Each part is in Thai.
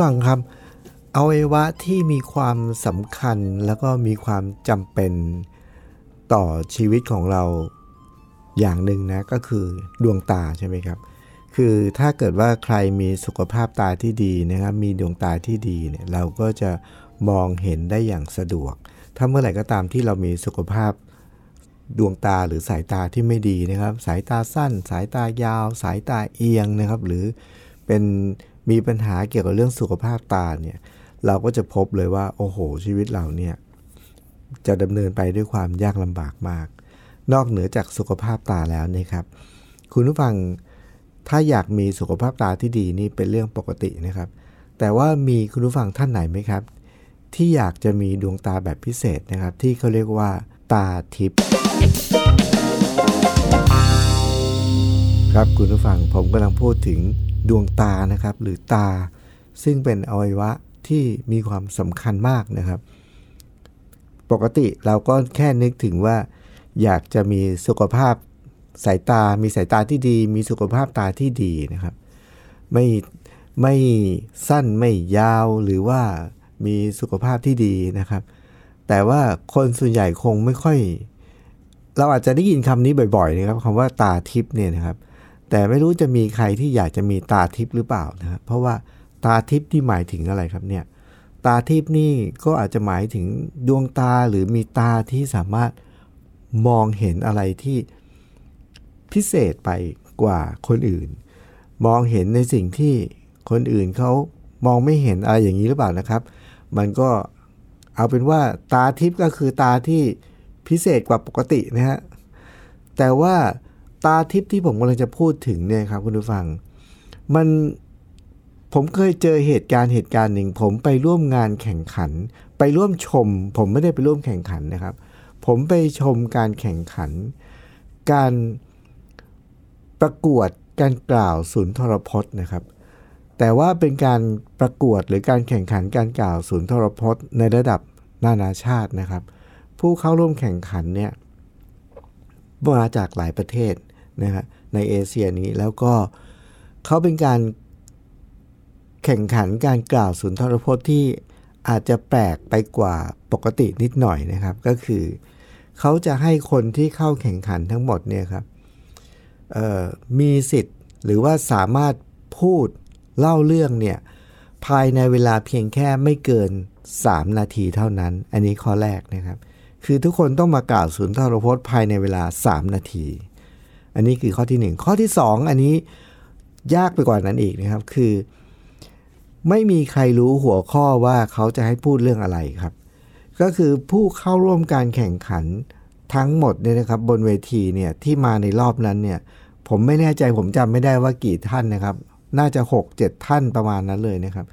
ฟังครับอวัยวะที่มีความสำคัญแล้วก็มีความจำเป็นต่อชีวิตของเราอย่างหนึ่งนะก็คือดวงตาใช่ไหมครับ คือถ้าเกิดว่าใครมีสุขภาพตาที่ดีนะครับ มีดวงตาที่ดีเนี่ยเราก็จะมองเห็นได้อย่างสะดวก ถ้าเมื่อไหร่ก็ตามที่เรามีสุขภาพดวงตาหรือสายตาที่ไม่ดีนะครับ สายตาสั้น สายตายาว สายตาเอียงนะครับ หรือเป็น มีปัญหาเกี่ยวกับเรื่องสุขภาพตาเนี่ยเราก็จะพบเลยว่า โอ้โห ชีวิตเราเนี่ยจะดำเนินไปด้วยความยากลำบากมาก นอกเหนือจากสุขภาพตาแล้วนะครับ คุณผู้ฟังถ้าอยากมีสุขภาพตาที่ดีนี่เป็นเรื่องปกตินะครับ แต่ว่ามีคุณผู้ฟังท่านไหนไหมครับ ที่อยากจะมีดวงตาแบบพิเศษนะครับ ที่เขาเรียกว่าตาทิพย์ครับคุณผู้ฟังผมกำลังพูดถึง ดวงตานะครับ หรือตา ซึ่งเป็นอวัยวะที่มีความสำคัญมากนะครับ ปกติเราก็แค่นึกถึงว่า อยากจะมีสุขภาพสายตา มีสายตาที่ดี มีสุขภาพตาที่ดีนะครับ ไม่ไม่สั้นไม่ยาวหรือว่ามีสุขภาพที่ดีนะครับ แต่ว่าคนส่วนใหญ่คงไม่ค่อย เราอาจจะได้ยินคำนี้บ่อยๆนะครับคำว่าตาทิพย์เนี่ยนะครับ แต่ไม่รู้จะมีใครที่อยากจะมีตาทิพย์หรือเปล่านะครับเพราะว่าตาทิพย์ที่หมายถึงอะไรครับเนี่ยตาทิพย์นี่ก็อาจจะหมายถึงดวงตาหรือมีตาที่สามารถมองเห็นอะไรที่พิเศษไปกว่าคนอื่น มองเห็นในสิ่งที่คนอื่นเขามองไม่เห็นอะไรอย่างนี้หรือเปล่านะครับ มันก็เอาเป็นว่าตาทิพย์ก็คือตาที่พิเศษกว่าปกตินะฮะแต่ว่า ตาทิพย์ที่ผมกำลังจะพูดถึงเนี่ยครับคุณผู้ฟัง มันผมเคยเจอเหตุการณ์เหตุการณ์หนึ่ง ผมไปร่วมงานแข่งขัน ไปร่วมชม ผมไม่ได้ไปร่วมแข่งขันนะครับ ผมไปชมการแข่งขัน การประกวดการกล่าวสุนทรพจน์นะครับ แต่ว่าเป็นการประกวดหรือการแข่งขันการกล่าวสุนทรพจน์ ในระดับนานาชาตินะครับ ผู้เข้าร่วมแข่งขันเนี่ยมาจากหลายประเทศ นะฮะในเอเชียนี้แล้วก็เขาเป็นการแข่งขันการกล่าวสุนทรพจน์ที่อาจจะแปลกไปกว่าปกตินิดหน่อยนะครับ ก็คือเขาจะให้คนที่เข้าแข่งขันทั้งหมดเนี่ยครับมีสิทธิ์หรือว่าสามารถพูดเล่าเรื่องเนี่ยภายในเวลาเพียงแค่ไม่เกิน 3 นาทีเท่านั้น อันนี้ข้อแรกนะครับ คือทุกคนต้องมากล่าวสุนทรพจน์ภายในเวลา 3 นาที อันนี้คือข้อที่ 1 ข้อที่ 2 อันนี้ยากไปกว่านั้นอีกนะครับ คือ ไม่มีใครรู้หัวข้อว่าเขาจะให้พูดเรื่องอะไรครับ ก็คือผู้เข้าร่วมการแข่งขันทั้งหมดเนี่ยนะครับ บนเวทีเนี่ยที่มาในรอบนั้นเนี่ย ผมไม่แน่ใจผมจำไม่ได้ว่ากี่ท่านนะครับ น่าจะ 6-7 ท่านประมาณนั้นเลยนะครับ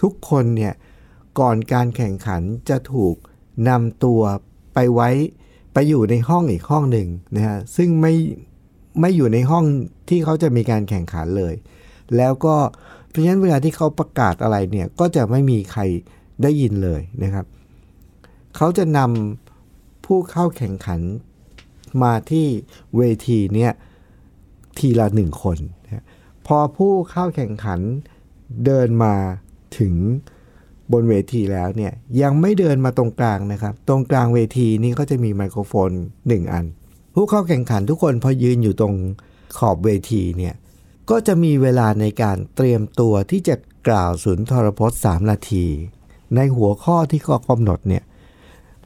ทุกคนเนี่ยก่อนการแข่งขันจะถูกนำตัวไปไว้ไปอยู่ในห้องอีกห้องหนึ่งนะฮะซึ่งไม่ ไม่อยู่ในห้องที่เขาจะมีการแข่งขันเลย แล้วก็เพราะฉะนั้นเวลาที่เขาประกาศอะไรเนี่ยก็จะไม่มีใครได้ยินเลยนะครับ เขาจะนำผู้เข้าแข่งขันมาที่เวทีเนี่ยทีละหนึ่งคนนะพอผู้เข้าแข่งขันเดินมาถึงบนเวทีแล้วเนี่ยยังไม่เดินมาตรงกลางนะครับ ตรงกลางเวทีนี้ก็จะมีไมโครโฟน 1 อัน ผู้เข้าแข่งขันทุกคนพอยืนอยู่ตรงขอบเวทีเนี่ยก็จะมีเวลาในการเตรียมตัวที่จะกล่าวสุนทรพจน์3นาที ในหัวข้อที่เขากำหนดเนี่ย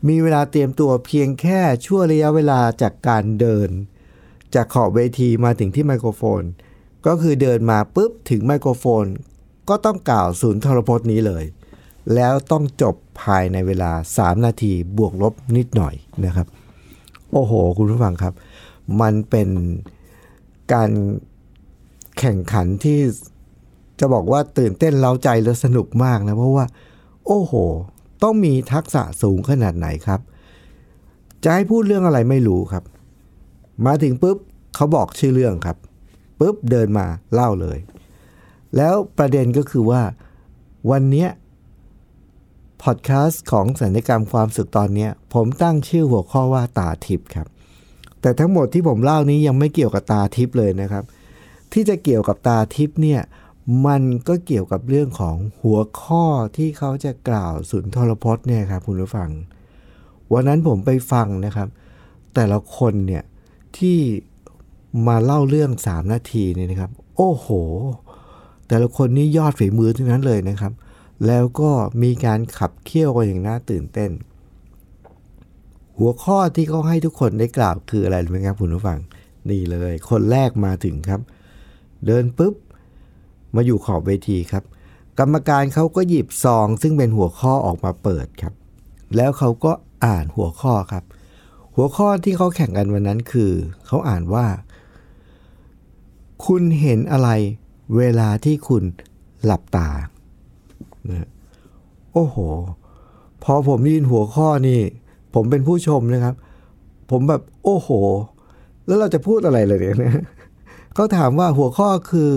มีเวลาเตรียมตัวเพียงแค่ชั่วระยะเวลาจากการเดิน จากขอบเวทีมาถึงที่ไมโครโฟน ก็คือเดินมาปุ๊บถึงไมโครโฟน ก็ต้องกล่าวสุนทรพจน์นี้เลย แล้วต้องจบภายในเวลา 3 นาทีบวกลบนิดหน่อยนะครับ โอ้โห คุณผู้ฟังครับ มันเป็นการแข่งขันที่จะบอกว่าตื่นเต้นเล้าใจและสนุกมากนะ เพราะว่า โอ้โห ต้องมีทักษะสูงขนาดไหนครับ จะให้พูดเรื่องอะไรไม่รู้ครับ มาถึงปุ๊บเขาบอกชื่อเรื่องครับปุ๊บเดินมาเล่าเลย แล้วประเด็นก็คือว่าวันเนี้ย พอดแคสต์ของสัญญกรรมความสุขตอนนี้ผมตั้งชื่อหัวข้อว่าตาทิพย์ครับ แต่ทั้งหมดที่ผมเล่านี้ยังไม่เกี่ยวกับตาทิพย์เลยนะครับ ที่จะเกี่ยวกับตาทิพย์เนี่ยมันก็เกี่ยวกับเรื่องของหัวข้อที่เขาจะกล่าวสุนทรพจน์เนี่ยครับคุณผู้ฟัง วันนั้นผมไปฟังนะครับ แต่ละคนเนี่ยที่มาเล่าเรื่อง 3 นาทีเนี่ยนะครับ โอ้โห แต่ละคนนี่ยอดฝีมือทั้งนั้นเลยนะครับ แล้วก็มีการขับเคี่ยวกันอย่างน่าตื่นเต้น หัวข้อที่เขาให้ทุกคนได้กล่าวคืออะไรรู้ไหมครับคุณผู้ฟัง นี่เลย คนแรกมาถึงครับ เดินปุ๊บ มาอยู่ขอบเวทีครับ กรรมการเขาก็หยิบซอง ซึ่งเป็นหัวข้อออกมาเปิดครับ แล้วเขาก็อ่านหัวข้อครับ หัวข้อที่เขาแข่งกันวันนั้นคือเขาอ่านว่า คุณเห็นอะไร เวลาที่คุณหลับตา นะโอ้โห พอผมได้ยินหัวข้อนี่ ผมเป็นผู้ชมนะครับ ผมแบบโอ้โห แล้วเราจะพูดอะไรเลยเนี่ยเขาถามว่าหัวข้อคือ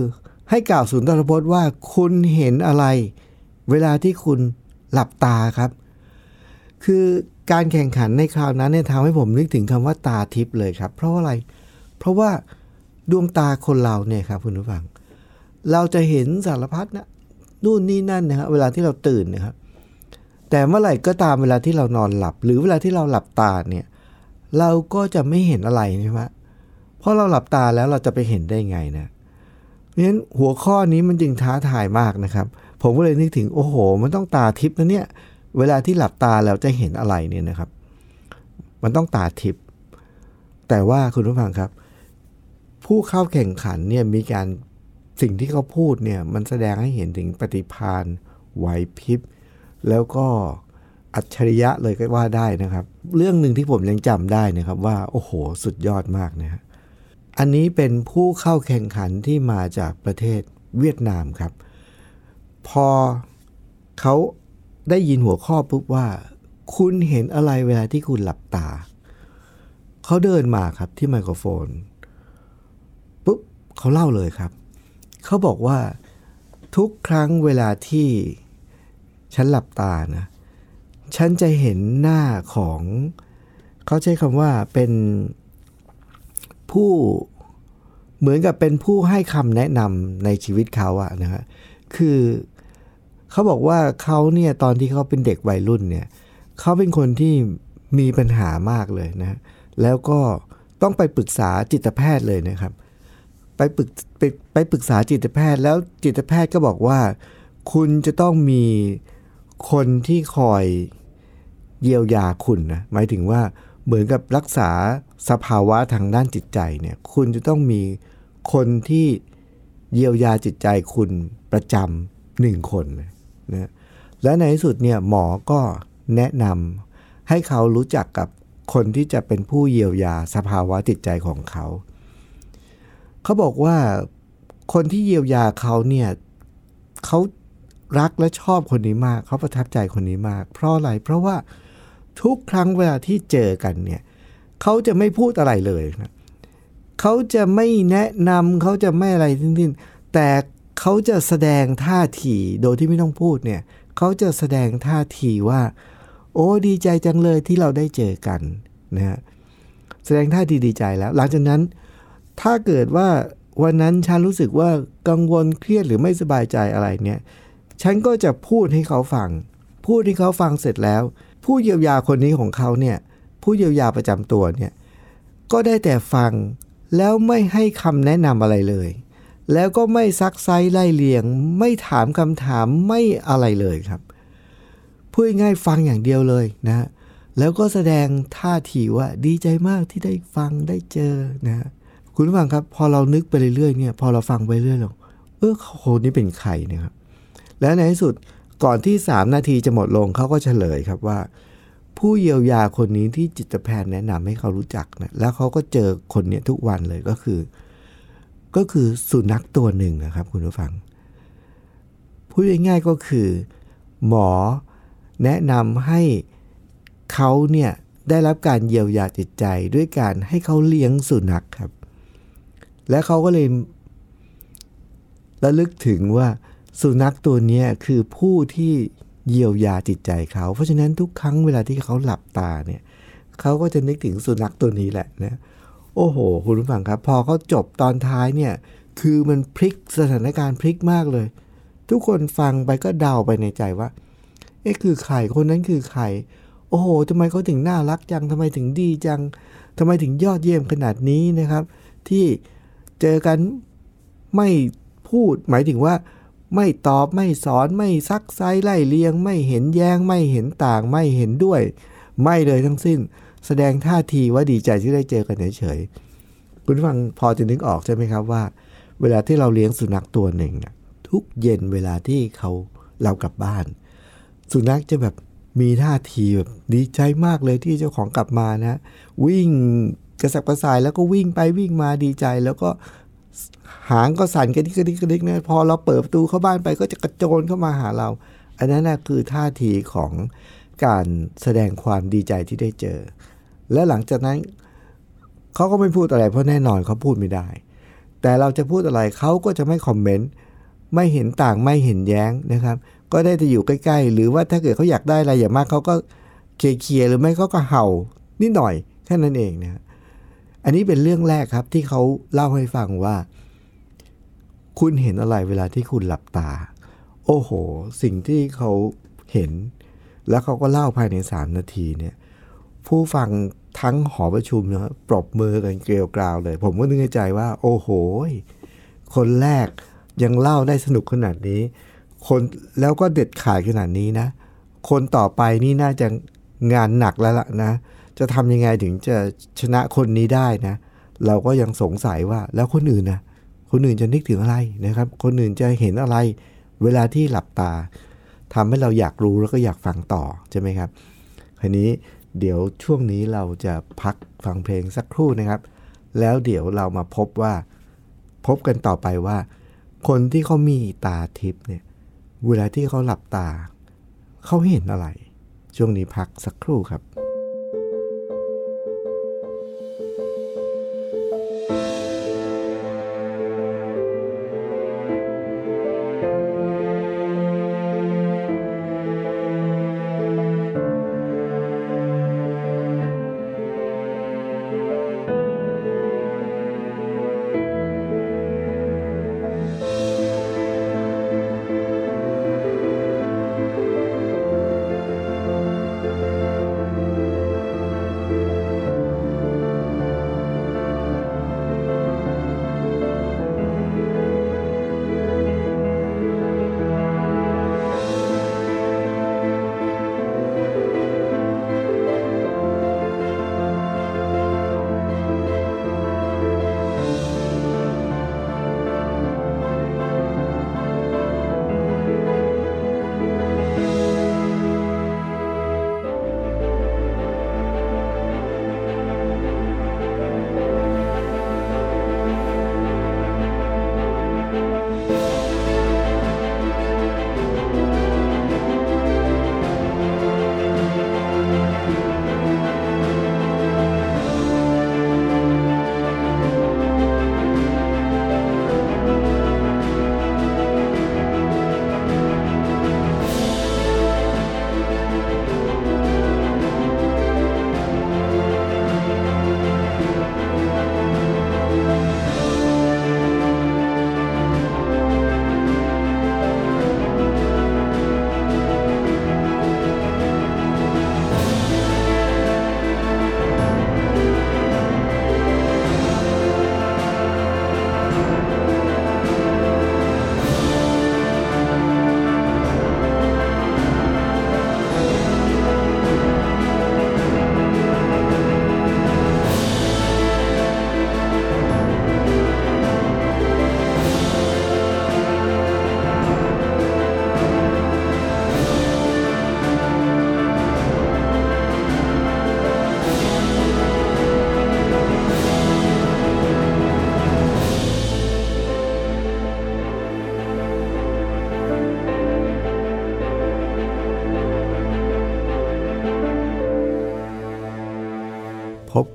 ให้กล่าวสุนทรพจน์ว่าคุณเห็นอะไร เวลาที่คุณหลับตาครับ คือการแข่งขันในคราวนั้นเนี่ยทำให้ผมนึกถึงคำว่าตาทิพย์เลยครับ เพราะอะไร เพราะว่าดวงตาคนเราเนี่ยครับคุณผู้ฟัง เราจะเห็นสารพัดนะ นู่นนี่นั่นนะครับเวลาที่เราตื่นนะครับแต่เมื่อไหร่ก็ตามเวลาที่เรานอนหลับ หรือเวลาที่เราหลับตาเนี่ย เราก็จะไม่เห็นอะไรใช่ไหมเพราะเราหลับตาแล้วเราจะไปเห็นได้ไงนะเพราะฉะนั้นหัวข้อนี้มันจึงท้าทายมากนะครับ ผมก็เลยนึกถึงโอ้โห มันต้องตาทิพย์นะเนี่ย เวลาที่หลับตาแล้วจะเห็นอะไรเนี่ยนะครับ มันต้องตาทิพย์แต่ว่าคุณผู้ฟังครับ ผู้เข้าแข่งขันเนี่ยมีการ สิ่งที่เขาพูดเนี่ยมันแสดงให้เห็นถึงปฏิพานไหวพริบ แล้วก็อัจฉริยะเลยก็ว่าได้นะครับ เรื่องหนึ่งที่ผมยังจำได้นะครับว่า โอ้โห สุดยอดมากนะฮะอันนี้เป็นผู้เข้าแข่งขันที่มาจากประเทศเวียดนามครับ พอเขาได้ยินหัวข้อปุ๊บว่า คุณเห็นอะไรเวลาที่คุณหลับตา เขาเดินมาครับที่ไมโครโฟนปุ๊บเขาเล่าเลยครับ เขาบอกว่าทุกครั้งเวลาที่ฉันหลับตานะ ฉันจะเห็นหน้าของ เขาใช้คำว่าเป็นผู้เหมือนกับเป็นผู้ให้คำแนะนำในชีวิตเขาอะนะฮะคือเขาบอกว่าเขาเนี่ยตอนที่เขาเป็นเด็กวัยรุ่นเนี่ยเขาเป็นคนที่มีปัญหามากเลยนะ แล้วก็ต้องไปปรึกษาจิตแพทย์เลยนะครับ ไปปรึกไปไปปรึกษาจิตแพทย์ แล้วจิตแพทย์ก็บอกว่า คุณจะต้องมีคนที่คอยเยียวยาคุณนะหมายถึงว่าเหมือนกับรักษาสภาวะทางด้านจิตใจเนี่ย คุณจะต้องมีคนที่เยียวยาจิตใจคุณประจำหนึ่งคนนะและในที่สุดเนี่ยหมอก็แนะนำให้เขารู้จักกับคนที่จะเป็นผู้เยียวยาสภาวะจิตใจของเขา เขาบอกว่าคนที่เยียวยาเขาเนี่ยเขารักและชอบคนนี้มาก เขาประทับใจคนนี้มาก เพราะอะไรเพราะว่าทุกครั้งเวลาที่เจอกันเนี่ยเขาจะไม่พูดอะไรเลยนะเขาจะไม่แนะนำเขาจะไม่อะไรทั้งสิ้นแต่เขาจะแสดงท่าทีโดยที่ไม่ต้องพูดเนี่ยเขาจะแสดงท่าทีว่า โอ้ดีใจจังเลยที่เราได้เจอกันนะฮะแสดงท่าทีดีใจแล้ว หลังจากนั้น ถ้าเกิดว่าวันนั้นฉันรู้สึกว่ากังวลเครียดหรือไม่สบายใจอะไรเนี่ย ฉันก็จะพูดให้เขาฟัง พูดให้เขาฟังเสร็จแล้ว ผู้เยียวยาคนนี้ของเขาเนี่ย ผู้เยียวยาประจำตัวเนี่ย ก็ได้แต่ฟังแล้วไม่ให้คำแนะนำอะไรเลย แล้วก็ไม่ซักไซไล่เลียง ไม่ถามคำถามไม่อะไรเลยครับพูดง่ายฟังอย่างเดียวเลยนะ แล้วก็แสดงท่าทีว่าดีใจมากที่ได้ฟังได้เจอนะ คุณฟังครับ พอเรานึกไปเรื่อยๆเนี่ย พอเราฟังไปเรื่อยเราเออคนนี้เป็นใครเนี่ยครับ และในที่สุดก่อนที่ 3 นาทีจะหมดลงเขาก็เฉลยครับว่า ผู้เยียวยาคนนี้ที่จิตแพทย์แนะนำให้เขารู้จักนะแล้วเขาก็เจอคนเนี้ยทุกวันเลยก็คือ ก็คือสุนัขตัวหนึ่งนะครับ คุณผู้ฟังพูดง่ายๆก็คือ หมอแนะนำให้เขาเนี่ยได้รับการเยียวยาจิตใจด้วยการให้เขาเลี้ยงสุนัขครับ และเขาก็เลยระลึกถึงว่าสุนัขตัวนี้คือผู้ที่เยียวยาจิตใจเขา เพราะฉะนั้นทุกครั้งเวลาที่เขาหลับตาเนี่ยเขาก็จะนึกถึงสุนัขตัวนี้แหละนะโอ้โห คุณผู้ฟังครับ พอเขาจบตอนท้ายเนี่ย คือมันพลิกสถานการณ์พลิกมากเลย ทุกคนฟังไปก็เดาไปในใจว่า เอ๊ะคือใครคนนั้นคือใคร โอ้โหทำไมเขาถึงน่ารักจังทำไมถึงดีจังทำไมถึงยอดเยี่ยมขนาดนี้นะครับ ที่ เจอกันไม่พูดหมายถึงว่า ไม่ตอบไม่สอนไม่ซักไซไล่เลียง ไม่เห็นแย้ง ไม่เห็นต่างไม่เห็นด้วย ไม่เลยทั้งสิ้น แสดงท่าทีว่าดีใจที่ได้เจอกันเฉยๆคุณฟังพอจะนึกออกใช่ไหมครับว่า เวลาที่เราเลี้ยงสุนัขตัวหนึ่งน่ะทุกเย็นเวลาที่เขาเรากลับบ้าน สุนัขจะแบบมีท่าทีแบบดีใจมากเลยที่เจ้าของกลับมานะ วิ่ง กระสับกระส่ายแล้วก็วิ่งไปวิ่งมาดีใจ แล้วก็หางก็สั่นกระดิกกระดิกกระดิกนะพอเราเปิดประตูเข้าบ้านไปก็จะกระโจนเข้ามาหาเรา อันนั้นนะคือท่าทีของการแสดงความดีใจที่ได้เจอ และหลังจากนั้นเขาก็ไม่พูดอะไร เพราะแน่นอนเขาพูดไม่ได้ แต่เราจะพูดอะไรเขาก็จะไม่คอมเมนต์ไม่เห็นต่างไม่เห็นแย้งนะครับ ก็ได้จะอยู่ใกล้ ๆ หรือว่าถ้าเกิดเขาอยากได้อะไรอย่างมากเขาก็เคลียร์หรือไม่เขาก็เห่านิดหน่อยแค่นั้นเองนะ อันนี้เป็นเรื่องแรกครับที่เขาเล่าให้ฟังว่า คุณเห็นอะไรเวลาที่คุณหลับตา โอ้โห สิ่งที่เขาเห็น แล้วเขาก็เล่าภายในสามนาทีเนี่ย ผู้ฟังทั้งหอประชุมนะปรบมือกันเกลียวกราวเลย ผมก็นึกในใจว่า โอ้โห คนแรกยังเล่าได้สนุกขนาดนี้ คนแล้วก็เด็ดขาดขนาดนี้นะ คนต่อไปนี่น่าจะงานหนักแล้วล่ะนะ จะทำยังไงถึงจะชนะคนนี้ได้นะ เราก็ยังสงสัยว่าแล้วคนอื่นนะคนอื่นจะนึกถึงอะไรนะครับ คนอื่นจะเห็นอะไร เวลาที่หลับตาทำให้เราอยากรู้แล้วก็อยากฟังต่อใช่ไหมครับคราวนี้เดี๋ยวช่วงนี้เราจะพักฟังเพลงสักครู่นะครับ แล้วเดี๋ยวเรามาพบว่า พบกันต่อไปว่า คนที่เขามีตาทิพย์เนี่ย เวลาที่เขาหลับตา เขาเห็นอะไร ช่วงนี้พักสักครู่ครั「บ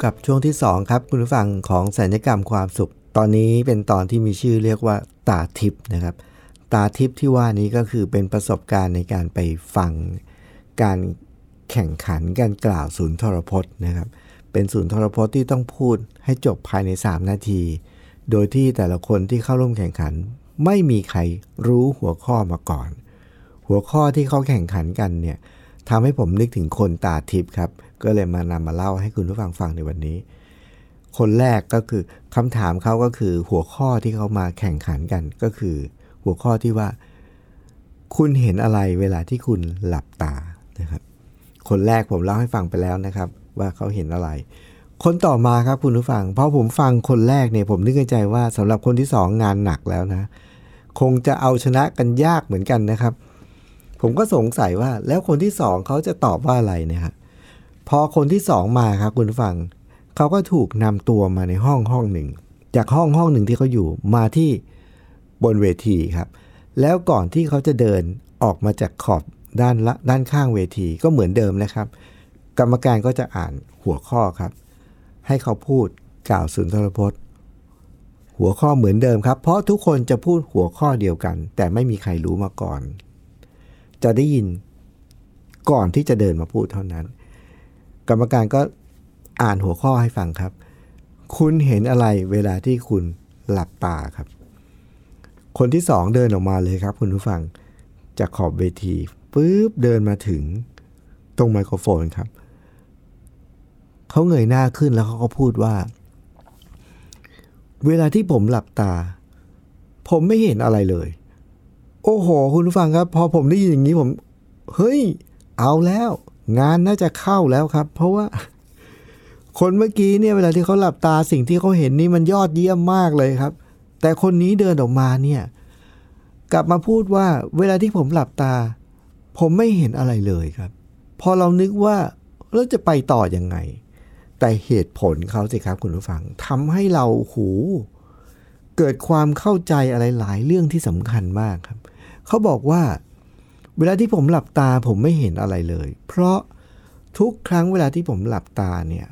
กับช่วงที่ 2 ครับ คุณผู้ฟังของสัญญกรรมความสุข ตอนนี้เป็นตอนที่มีชื่อเรียกว่าตาทิพย์นะครับ ตาทิพย์ที่ว่านี้ก็คือเป็นประสบการณ์ในการไปฟัง การแข่งขันการกล่าวศูนย์ทรพจน์นะครับ เป็นศูนย์ทรพจน์ที่ต้องพูดให้จบภายใน 3 นาที โดยที่แต่ละคนที่เข้าร่วมแข่งขัน ไม่มีใครรู้หัวข้อมาก่อน หัวข้อที่เขาแข่งขันกันเนี่ยทำให้ผมนึกถึงคนตาทิพย์ครับ ก็เลยมานำมาเล่าให้คุณผู้ฟังฟังในวันนี้ คนแรกก็คือคำถามเขาก็คือหัวข้อที่เขามาแข่งขันกันก็คือ หัวข้อที่ว่า คุณเห็นอะไรเวลาที่คุณหลับตานะครับ คนแรกผมเล่าให้ฟังไปแล้วนะครับ ว่าเขาเห็นอะไร คนต่อมาครับคุณผู้ฟัง เพราะผมฟังคนแรกเนี่ยผมนึกในใจว่าสำหรับคนที่สองงานหนักแล้วนะ คงจะเอาชนะกันยากเหมือนกันนะครับผมก็สงสัยว่าแล้วคนที่สองเขาจะตอบว่าอะไรเนี่ยครับ พอคนที่สองมาครับคุณฟัง เขาก็ถูกนำตัวมาในห้องห้องหนึ่ง จากห้องห้องหนึ่งที่เขาอยู่มาที่บนเวทีครับ แล้วก่อนที่เขาจะเดินออกมาจากขอบด้านละด้านข้างเวทีก็เหมือนเดิมนะครับ กรรมการก็จะอ่านหัวข้อครับ ให้เขาพูดกล่าวสุนทรพจน์ หัวข้อเหมือนเดิมครับ เพราะทุกคนจะพูดหัวข้อเดียวกัน แต่ไม่มีใครรู้มาก่อน จะได้ยินก่อนที่จะเดินมาพูดเท่านั้น กรรมการก็อ่านหัวข้อให้ฟังครับ คุณเห็นอะไรเวลาที่คุณหลับตาครับ คนที่สองเดินออกมาเลยครับคุณผู้ฟัง จากขอบเวทีปุ๊บเดินมาถึงตรงไมโครโฟนครับ เขาเงยหน้าขึ้นแล้วเขาก็พูดว่า เวลาที่ผมหลับตา ผมไม่เห็นอะไรเลย โอ้โห คุณผู้ฟังครับ พอผมได้ยินอย่างนี้ผม เฮ้ย เอาแล้ว งานน่าจะเข้าแล้วครับ เพราะว่า คนเมื่อกี้เนี่ยเวลาที่เขาหลับตาสิ่งที่เขาเห็นนี่มันยอดเยี่ยมมากเลยครับ แต่คนนี้เดินออกมาเนี่ย กลับมาพูดว่า เวลาที่ผมหลับตา ผมไม่เห็นอะไรเลยครับ พอเรานึกว่าเราจะไปต่ออยังไง แต่เหตุผลเขาสิครับคุณผู้ฟังทำให้เราหูเกิดความเข้าใจอะไรหลายเรื่องที่สำคัญมากครับ เขาบอกว่า เวลาที่ผมหลับตาผมไม่เห็นอะไรเลย เพราะทุกครั้งเวลาที่ผมหลับตาเนี่ย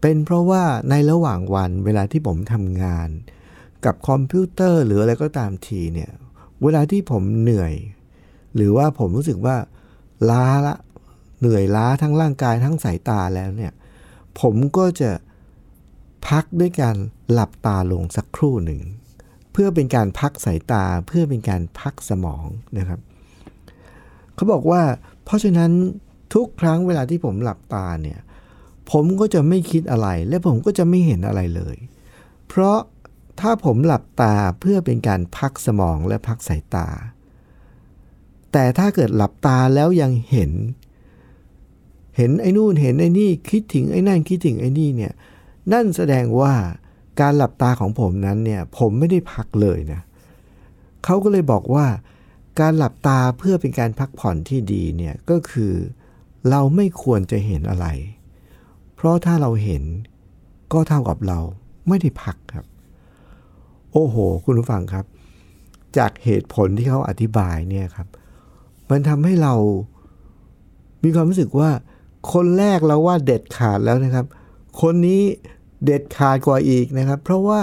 เป็นเพราะว่าในระหว่างวันเวลาที่ผมทำงาน กับคอมพิวเตอร์หรืออะไรก็ตามทีเนี่ยเวลาที่ผมเหนื่อย หรือว่าผมรู้สึกว่าล้าละเหนื่อยล้าทั้งร่างกายทั้งสายตาแล้วเนี่ยผมก็จะพักด้วยการหลับตาลงสักครู่หนึ่ง เพื่อเป็นการพักสายตาเพื่อเป็นการพักสมองนะครับ เขาบอกว่า เพราะฉะนั้นทุกครั้งเวลาที่ผมหลับตาเนี่ย ผมก็จะไม่คิดอะไร และผมก็จะไม่เห็นอะไรเลย เพราะถ้าผมหลับตาเพื่อเป็นการพักสมองและพักสายตา แต่ถ้าเกิดหลับตาแล้วยังเห็น เห็นไอ้นู่นเห็นไอ้นี่คิดถึงไอ้นั่นคิดถึงไอ้นี่เนี่ย นั่นแสดงว่าการหลับตาของผมนั้นเนี่ย ผมไม่ได้พักเลยนะเขาก็เลยบอกว่า การหลับตาเพื่อเป็นการพักผ่อนที่ดีเนี่ยก็คือ เราไม่ควรจะเห็นอะไร เพราะถ้าเราเห็นก็เท่ากับเราไม่ได้พักครับ โอ้โห คุณผู้ฟังครับ จากเหตุผลที่เขาอธิบายเนี่ยครับ มันทำให้เรามีความรู้สึกว่า คนแรกเราว่าเด็ดขาดแล้วนะครับ คนนี้เด็ดขาดกว่าอีกนะครับ เพราะว่า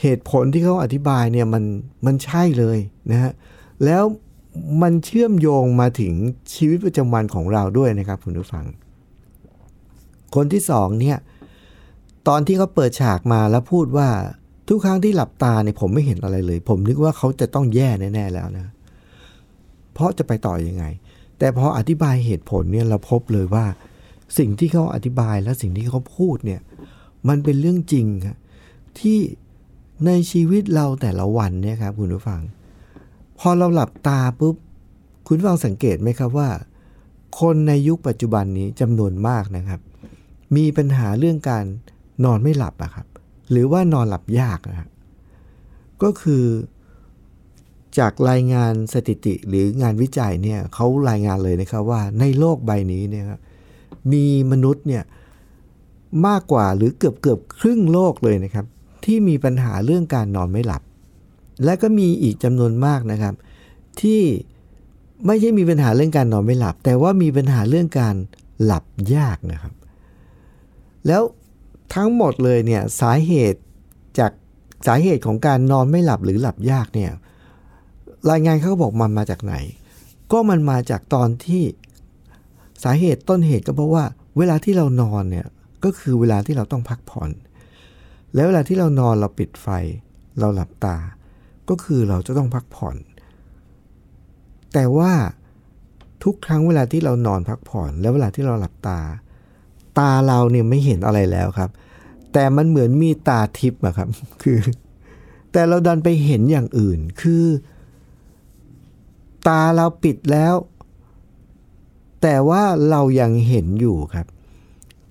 เหตุผลที่เขาอธิบายเนี่ยมันมันใช่เลยนะฮะแล้ว มันเชื่อมโยงมาถึงชีวิตประจำวันของเราด้วยนะครับคุณผู้ฟัง คนที่สองเนี่ยตอนที่เขาเปิดฉากมาแล้วพูดว่าทุกครั้งที่หลับตาเนี่ยผมไม่เห็นอะไรเลย ผมนึกว่าเขาจะต้องแย่แน่ๆแล้วนะ เพราะจะไปต่ออยังไง แต่พออธิบายเหตุผลเนี่ยเราพบเลยว่า สิ่งที่เขาอธิบายและสิ่งที่เขาพูดเนี่ยมันเป็นเรื่องจริงครับที่ในชีวิตเราแต่ละวันเนี่ยครับคุณผู้ฟัง อเราหลับตาปุ๊บ คุณฟังสังเกตไหมครับว่า คนในยุคปัจจุบันนี้จำนวนมากนะครับ มีปัญหาเรื่องการนอนไม่หลับอะครับ หรือว่านอนหลับยากนะครับก็คือจากรายงานสถิติหรืองานวิจัยเนี่ยเขารายงานเลยนะครับว่าในโลกใบนี้เนี่ยครับมีมนุษย์เนี่ยมากกว่าหรือเกือบเกือบครึ่งโลกเลยนะครับ ที่มีปัญหาเรื่องการนอนไม่หลับ และก็มีอีกจำนวนมากนะครับ ที่ไม่ใช่มีปัญหาเรื่องการนอนไม่หลับ แต่ว่ามีปัญหาเรื่องการหลับยากนะครับ แล้วทั้งหมดเลยเนี่ยสาเหตุจากสาเหตุของการนอนไม่หลับหรือหลับยากเนี่ยรายงานเขาบอกมันมาจากไหน ก็มันมาจากตอนที่สาเหตุต้นเหตุก็เพราะว่า เวลาที่เรานอนเนี่ยก็คือเวลาที่เราต้องพักผ่อน แล้วเวลาที่เรานอนเราปิดไฟ เราหลับตา ก็คือเราจะต้องพักผ่อน แต่ว่าทุกครั้งเวลาที่เรานอนพักผ่อน แล้วเวลาที่เราหลับตา ตาเราเนี่ยไม่เห็นอะไรแล้วครับ แต่มันเหมือนมีตาทิพย์อะครับ คือ แต่เราดันไปเห็นอย่างอื่น คือ ตาเราปิดแล้ว แต่ว่าเรายังเห็นอยู่ครับ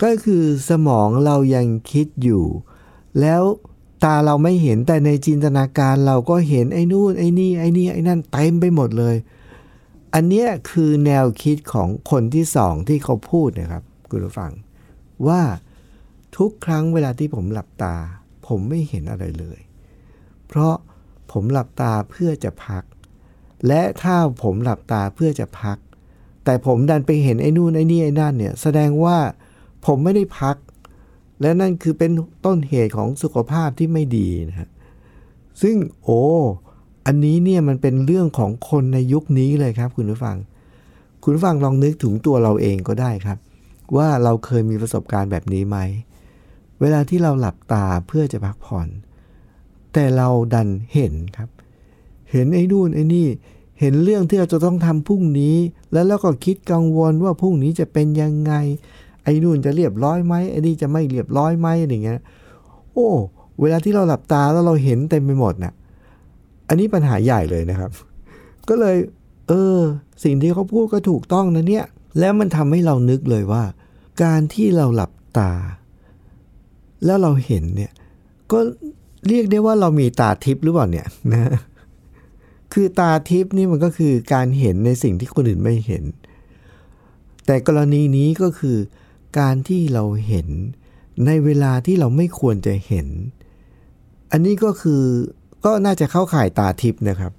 ก็คือสมองเรายังคิดอยู่ แล้ว ตาเราไม่เห็นแต่ในจินตนาการเราก็เห็นไอ้นู่นไอ้นี่ไอ้นี่ไอ้นั่นเต็มไปหมดเลย อันเนี้ยคือแนวคิดของคนที่สองที่เขาพูดนะครับคุณผู้ฟัง ว่าทุกครั้งเวลาที่ผมหลับตา ผมไม่เห็นอะไรเลย เพราะผมหลับตาเพื่อจะพัก และถ้าผมหลับตาเพื่อจะพัก แต่ผมดันไปเห็นไอ้นู่นไอ้นี่ไอ้นั่นเนี่ยแสดงว่าผมไม่ได้พัก และนั่นคือเป็นต้นเหตุของสุขภาพที่ไม่ดีนะฮะซึ่งโอ้อันนี้เนี่ยมันเป็นเรื่องของคนในยุคนี้เลยครับ คุณผู้ฟัง คุณผู้ฟังลองนึกถึงตัวเราเองก็ได้ครับ ว่าเราเคยมีประสบการณ์แบบนี้ไหม เวลาที่เราหลับตาเพื่อจะพักผ่อน แต่เราดันเห็นครับ เห็นไอ้นู่นไอ้นี่ เห็นเรื่องที่เราจะต้องทำพรุ่งนี้ แล้วเราก็คิดกังวลว่าพรุ่งนี้จะเป็นยังไง ไอ้นู่นจะเรียบร้อยไหมไอ้นี่จะไม่เรียบร้อยไหมอะไรเงี้ย โอ้ เวลาที่เราหลับตาแล้วเราเห็นเต็มไปหมดนะ่ะ อันนี้ปัญหาใหญ่เลยนะครับ ก็เลย เออ สิ่งที่เขาพูดก็ถูกต้องนะเนี่ย แล้วมันทำให้เรานึกเลยว่า การที่เราหลับตา แล้วเราเห็นเนี่ย ก็เรียกได้ว่าเรามีตาทิพย์หรือเปล่าเนี่ยนะ คือตาทิพย์นี่มันก็คือการเห็นในสิ่งที่คนอื่นไม่เห็น แต่กรณีนี้ก็คือ การที่เราเห็นในเวลาที่เราไม่ควรจะเห็น อันนี้ก็คือก็น่าจะเข้าข่ายตาทิพย์นะครับ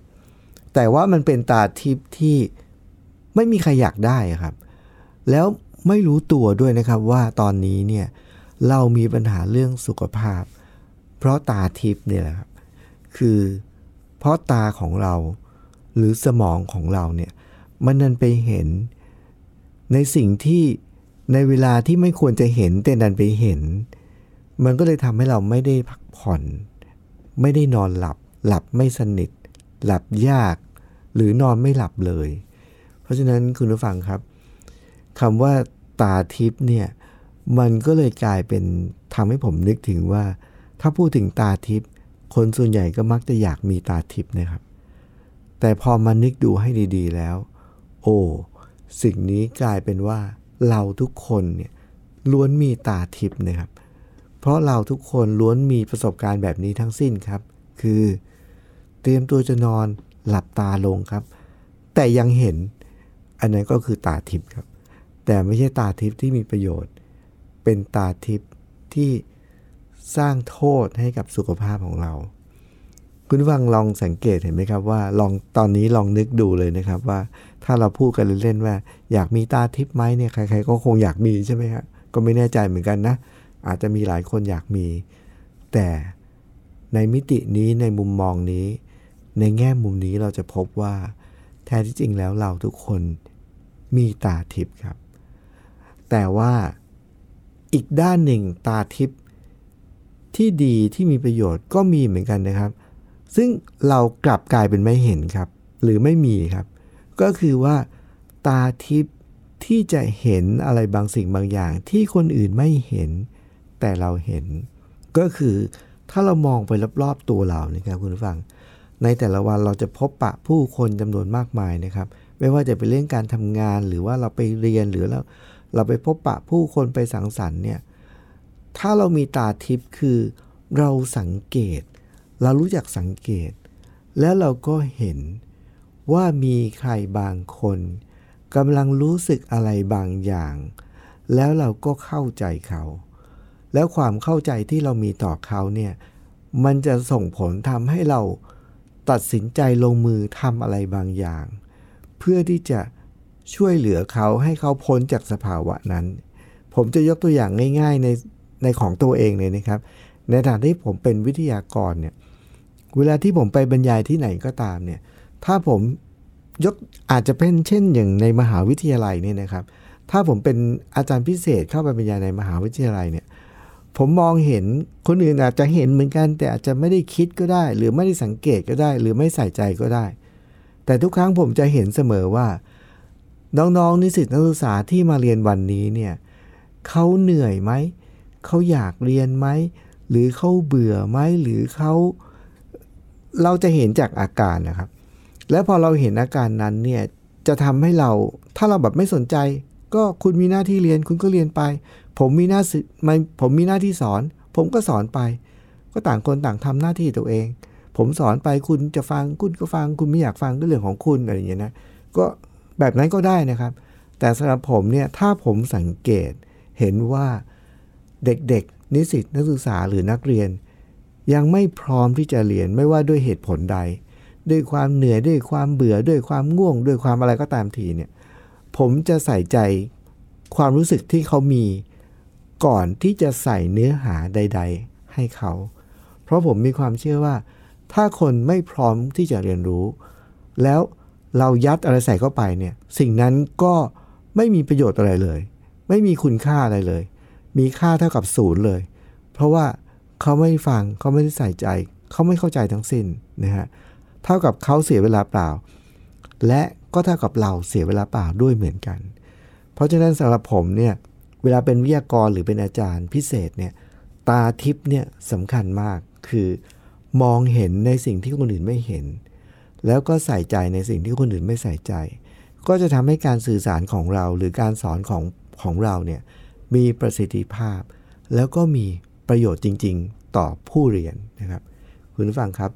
แต่ว่ามันเป็นตาทิพย์ที่ไม่มีใครอยากได้ครับ แล้วไม่รู้ตัวด้วยนะครับว่าตอนนี้เนี่ยเรามีปัญหาเรื่องสุขภาพ เพราะตาทิพย์เนี่ยแหละครับ คือเพราะตาของเราหรือสมองของเราเนี่ยมันนันไปเห็นในสิ่งที่ ในเวลาที่ไม่ควรจะเห็นแต่ดันไปเห็น มันก็เลยทำให้เราไม่ได้พักผ่อน ไม่ได้นอนหลับ หลับไม่สนิท หลับยาก หรือนอนไม่หลับเลย เพราะฉะนั้นคุณผู้ฟังครับคำว่าตาทิพย์เนี่ยมันก็เลยกลายเป็นทำให้ผมนึกถึงว่า ถ้าพูดถึงตาทิพย์คนส่วนใหญ่ก็มักจะอยากมีตาทิพย์นะครับ แต่พอมานึกดูให้ดี ๆ แล้ว โอ้สิ่งนี้กลายเป็นว่า เราทุกคนเนี่ยล้วนมีตาทิพย์นะครับ เพราะเราทุกคนล้วนมีประสบการณ์แบบนี้ทั้งสิ้นครับ คือเตรียมตัวจะนอนหลับตาลงครับ แต่ยังเห็นอันนั้นก็คือตาทิพย์ครับ แต่ไม่ใช่ตาทิพย์ที่มีประโยชน์ เป็นตาทิพย์ที่สร้างโทษให้กับสุขภาพของเรา คุณฟังลองสังเกตเห็นไหมครับว่าลองตอนนี้ลองนึกดูเลยนะครับว่า ถ้าเราพูดกันเล่นๆว่า อยากมีตาทิพย์ไหมเนี่ยใคร ๆ ก็คงอยากมีใช่ไหมครับก็ไม่แน่ใจเหมือนกันนะ อาจจะมีหลายคนอยากมี แต่ในมิตินี้ในมุมมองนี้ ในแง่มุมนี้เราจะพบว่า แท้ที่จริงแล้วเราทุกคนมีตาทิพย์ครับ แต่ว่าอีกด้านหนึ่งตาทิพย์ที่ดีที่มีประโยชน์ก็มีเหมือนกันนะครับ ซึ่งเรากลับกลายเป็นไม่เห็นครับ หรือไม่มีครับ ก็คือว่าตาทิพย์ที่จะเห็นอะไรบางสิ่งบางอย่าง ที่คนอื่นไม่เห็น แต่เราเห็น ก็คือถ้าเรามองไปรอบๆตัวเรานะครับคุณผู้ฟัง ในแต่ละวันเราจะพบปะผู้คนจำนวนมากมายนะครับ ไม่ว่าจะเป็นเรื่องการทำงานหรือว่าเราไปเรียนหรือเราเราไปพบปะผู้คนไปสังสรรค์เนี่ยถ้าเรามีตาทิพย์คือเราสังเกต เรารู้จักสังเกต แล้วเราก็เห็น ว่ามีใครบางคนกำลังรู้สึกอะไรบางอย่าง แล้วเราก็เข้าใจเขา แล้วความเข้าใจที่เรามีต่อเขาเนี่ยมันจะส่งผลทำให้เราตัดสินใจลงมือทำอะไรบางอย่าง เพื่อที่จะช่วยเหลือเขาให้เขาพ้นจากสภาวะนั้น ผมจะยกตัวอย่างง่าย ๆ ในในของตัวเองเลยนะครับ ในฐานะที่ผมเป็นวิทยากรเนี่ยเวลาที่ผมไปบรรยายที่ไหนก็ตามเนี่ย ถ้าผมยกอาจจะเป็นเช่นอย่างในมหาวิทยาลัยเนี่ยนะครับ ถ้าผมเป็นอาจารย์พิเศษเข้าไปบรรยายในมหาวิทยาลัยเนี่ยผมมองเห็นคนอื่นอาจจะเห็นเหมือนกัน แต่อาจจะไม่ได้คิดก็ได้ หรือไม่ได้สังเกตก็ได้ หรือไม่ใส่ใจก็ได้ แต่ทุกครั้งผมจะเห็นเสมอว่า น้องๆนิสิตนักศึกษาที่มาเรียนวันนี้เนี่ยเขาเหนื่อยไหมเขาอยากเรียนไหมหรือเขาเบื่อไหมหรือเขาเราจะเห็นจากอาการนะครับ แล้วพอเราเห็นอาการนั้นเนี่ยจะทำให้เราถ้าเราแบบไม่สนใจ ก็คุณมีหน้าที่เรียนคุณก็เรียนไป ผมมีหน้าผมมีหน้าที่สอน ผมก็สอนไป ก็ต่างคนต่างทำหน้าที่ตัวเอง ผมสอนไปคุณจะฟังคุณก็ฟัง คุณไม่อยากฟังก็เรื่องของคุณอะไรอย่างเงี้ยนะก็แบบนั้นก็ได้นะครับ แต่สำหรับผมเนี่ยถ้าผมสังเกตเห็นว่าเด็กๆ นิสิตนักศึกษาหรือนักเรียน ยังไม่พร้อมที่จะเรียนไม่ว่าด้วยเหตุผลใด ด้วยความเหนื่อยด้วยความเบื่อด้วยความง่วง ด้วยความอะไรก็ตามทีเนี่ย ผมจะใส่ใจความรู้สึกที่เขามีก่อนที่จะใส่เนื้อหาใด ๆ ให้เขา เพราะผมมีความเชื่อว่า ถ้าคนไม่พร้อมที่จะเรียนรู้ แล้วเรายัดอะไรใส่เข้าไปเนี่ย สิ่งนั้นก็ไม่มีประโยชน์อะไรเลย ไม่มีคุณค่าอะไรเลย มีค่าเท่ากับศูนย์เลย เพราะว่าเขาไม่ฟังเขาไม่ได้ใส่ใจ เขาไม่เข้าใจทั้งสิ้นนะฮะเเท่ากับเขาเสียเวลาเปล่า และก็เท่ากับเราเสียเวลาเปล่าด้วยเหมือนกัน เพราะฉะนั้นสำหรับผมเนี่ยเวลาเป็นวิทยากรหรือเป็นอาจารย์พิเศษเนี่ยตาทิพย์เนี่ยสำคัญมากคือมองเห็นในสิ่งที่คนอื่นไม่เห็น แล้วก็ใส่ใจในสิ่งที่คนอื่นไม่ใส่ใจ ก็จะทำให้การสื่อสารของเราหรือการสอนของของเราเนี่ยมีประสิทธิภาพ แล้วก็มีประโยชน์จริง ๆ ต่อผู้เรียนนะครับ คุณผู้ฟังครับ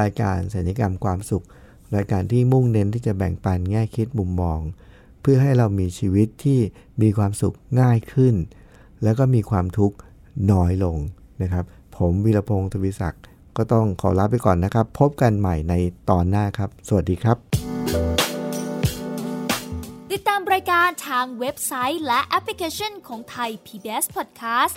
รายการสัญญกรรมความสุข รายการที่มุ่งเน้นที่จะแบ่งปันแง่คิดมุมมอง เพื่อให้เรามีชีวิตที่มีความสุขง่ายขึ้น แล้วก็มีความทุกข์น้อยลงนะครับ ผมวีรพงศ์ทวิศักดิ์ก็ต้องขอลาไปก่อนนะครับ พบกันใหม่ในตอนหน้าครับ สวัสดีครับ ติดตามรายการทางเว็บไซต์และแอปพลิเคชันของไทย PBS Podcast